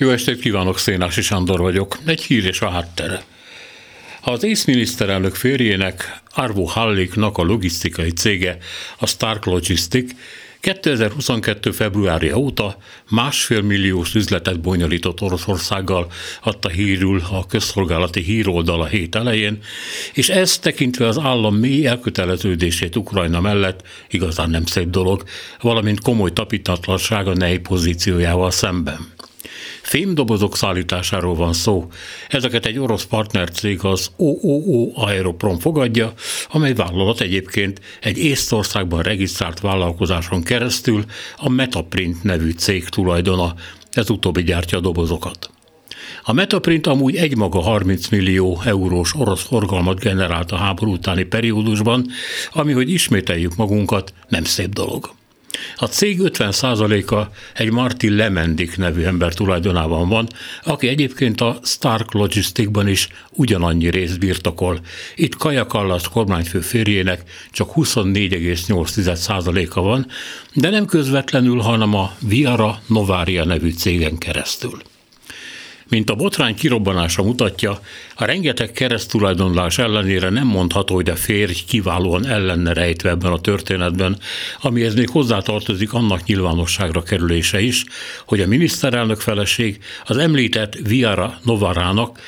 Jó estét kívánok, Szénási Sándor vagyok. Egy hír és a háttere. Az észminiszterelnök férjének, Arvo Halliknak a logisztikai cége, a Stark Logistic 2022. februárja óta másfél milliós üzletet bonyolított Oroszországgal, adta hírül a közszolgálati híroldal a hét elején, és ez tekintve az állam mély elköteleződését Ukrajna mellett igazán nem szép dolog, valamint komoly tapitatlansága nei pozíciójával szemben. Fémdobozok szállításáról van szó. Ezeket egy orosz partnercég az OOO Aeroprom fogadja, amely vállalat egyébként egy Észtországban regisztrált vállalkozáson keresztül a Metaprint nevű cég tulajdona. Ez utóbbi gyártja a dobozokat. A Metaprint amúgy egymaga 30 millió eurós orosz forgalmat generált a háború utáni periódusban, ami, hogy ismételjük magunkat, nem szép dolog. A cég 50%-a egy Martin Lemendik nevű ember tulajdonában van, aki egyébként a Stark Logisticban is ugyanannyi részt birtokol. Itt Kaja Kallas kormányfő férjének csak 24,8%-a van, de nem közvetlenül, hanem a Viara Novaria nevű cégen keresztül. Mint a botrány kirobbanása mutatja, a rengeteg keresztulajdonlás ellenére nem mondható, hogy a férj kiválóan ellenne rejtve ebben a történetben, amihez még hozzátartozik annak nyilvánosságra kerülése is, hogy a miniszterelnök feleség az említett Viara Novarának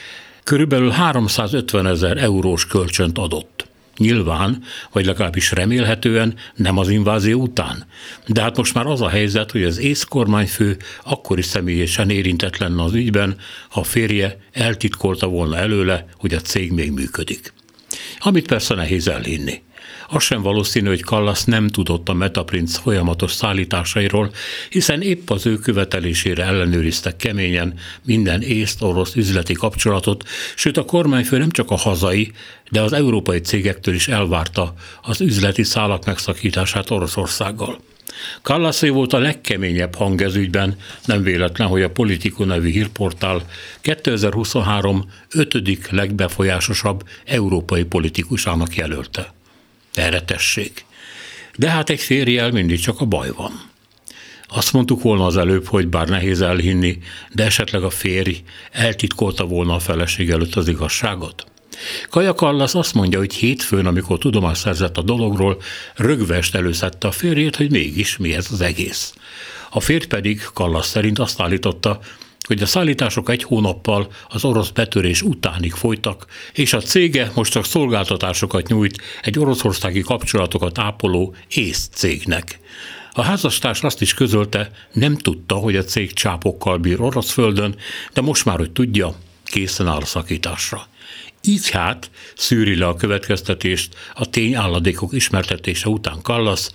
körülbelül 350 ezer eurós kölcsönt adott. Nyilván, vagy legalábbis remélhetően nem az invázió után. De hát most már az a helyzet, hogy az ész kormányfő akkor is személyesen érintett az ügyben, ha a férje eltitkolta volna előle, hogy a cég még működik. Amit persze nehéz elhinni. Az sem valószínű, hogy Kallas nem tudott a Metaprinc folyamatos szállításairól, hiszen épp az ő követelésére ellenőriztek keményen minden észt-orosz üzleti kapcsolatot, sőt a kormányfő nem csak a hazai, de az európai cégektől is elvárta az üzleti szálak megszakítását Oroszországgal. Kallaszé volt a legkeményebb hang ez ügyben, nem véletlen, hogy a Politico nevű hírportál 2023 ötödik legbefolyásosabb európai politikusának jelölte. Erre tessék. De hát egy férjel mindig csak a baj van. Azt mondtuk volna az előbb, hogy bár nehéz elhinni, de esetleg a férj eltitkolta volna a feleség előtt az igazságot. Kaja Kallas azt mondja, hogy hétfőn, amikor tudomást szerzett a dologról, rögvest előszedte a férjét, hogy mégis mi ez az egész. A férj pedig Kallas szerint azt állította, hogy a szállítások egy hónappal az orosz betörés utánig folytak, és a cége most csak szolgáltatásokat nyújt egy oroszországi kapcsolatokat ápoló ész cégnek. A házastárs azt is közölte, nem tudta, hogy a cég csápokkal bír orosz földön, de most már, hogy tudja, készen áll a szakításra. Így hát szűri le a következtetést a tényálladékok ismertetése után Kallasz,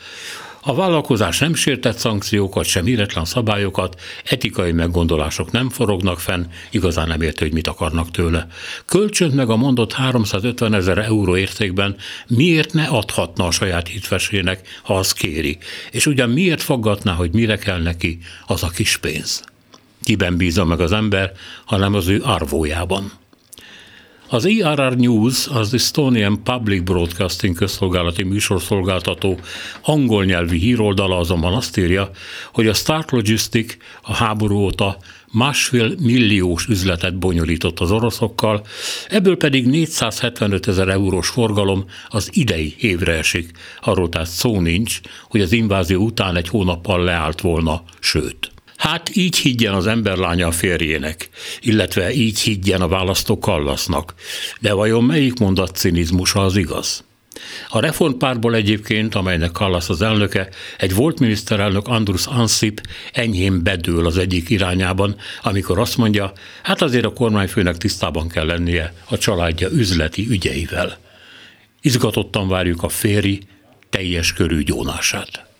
a vállalkozás nem sértett szankciókat, sem íretlen szabályokat, etikai meggondolások nem forognak fenn, igazán nem érte, hogy mit akarnak tőle. Kölcsönt meg a mondott 350 ezer euró értékben miért ne adhatna a saját hitvesének, ha az kéri, és ugyan miért faggatná, hogy mire kell neki az a kis pénz. Kiben bízza meg az ember, hanem az ő arvójában. Az ERR News, az Estonian Public Broadcasting közszolgálati műsorszolgáltató angol nyelvi híroldala azonban azt írja, hogy a Start Logistic a háború óta másfél milliós üzletet bonyolított az oroszokkal, ebből pedig 475 ezer eurós forgalom az idei évre esik. Arról tehát szó nincs, hogy az invázió után egy hónappal leállt volna, sőt. Hát így higgyen az emberlánya a férjének, illetve így higgyen a választó Kallasznak. De vajon melyik mondat cinizmusa az igaz? A reformpárból egyébként, amelynek Kallas az elnöke, egy volt miniszterelnök Andrus Ansip enyhén bedől az egyik irányában, amikor azt mondja, hát azért a kormányfőnek tisztában kell lennie a családja üzleti ügyeivel. Izgatottan várjuk a féri teljes körű gyónását.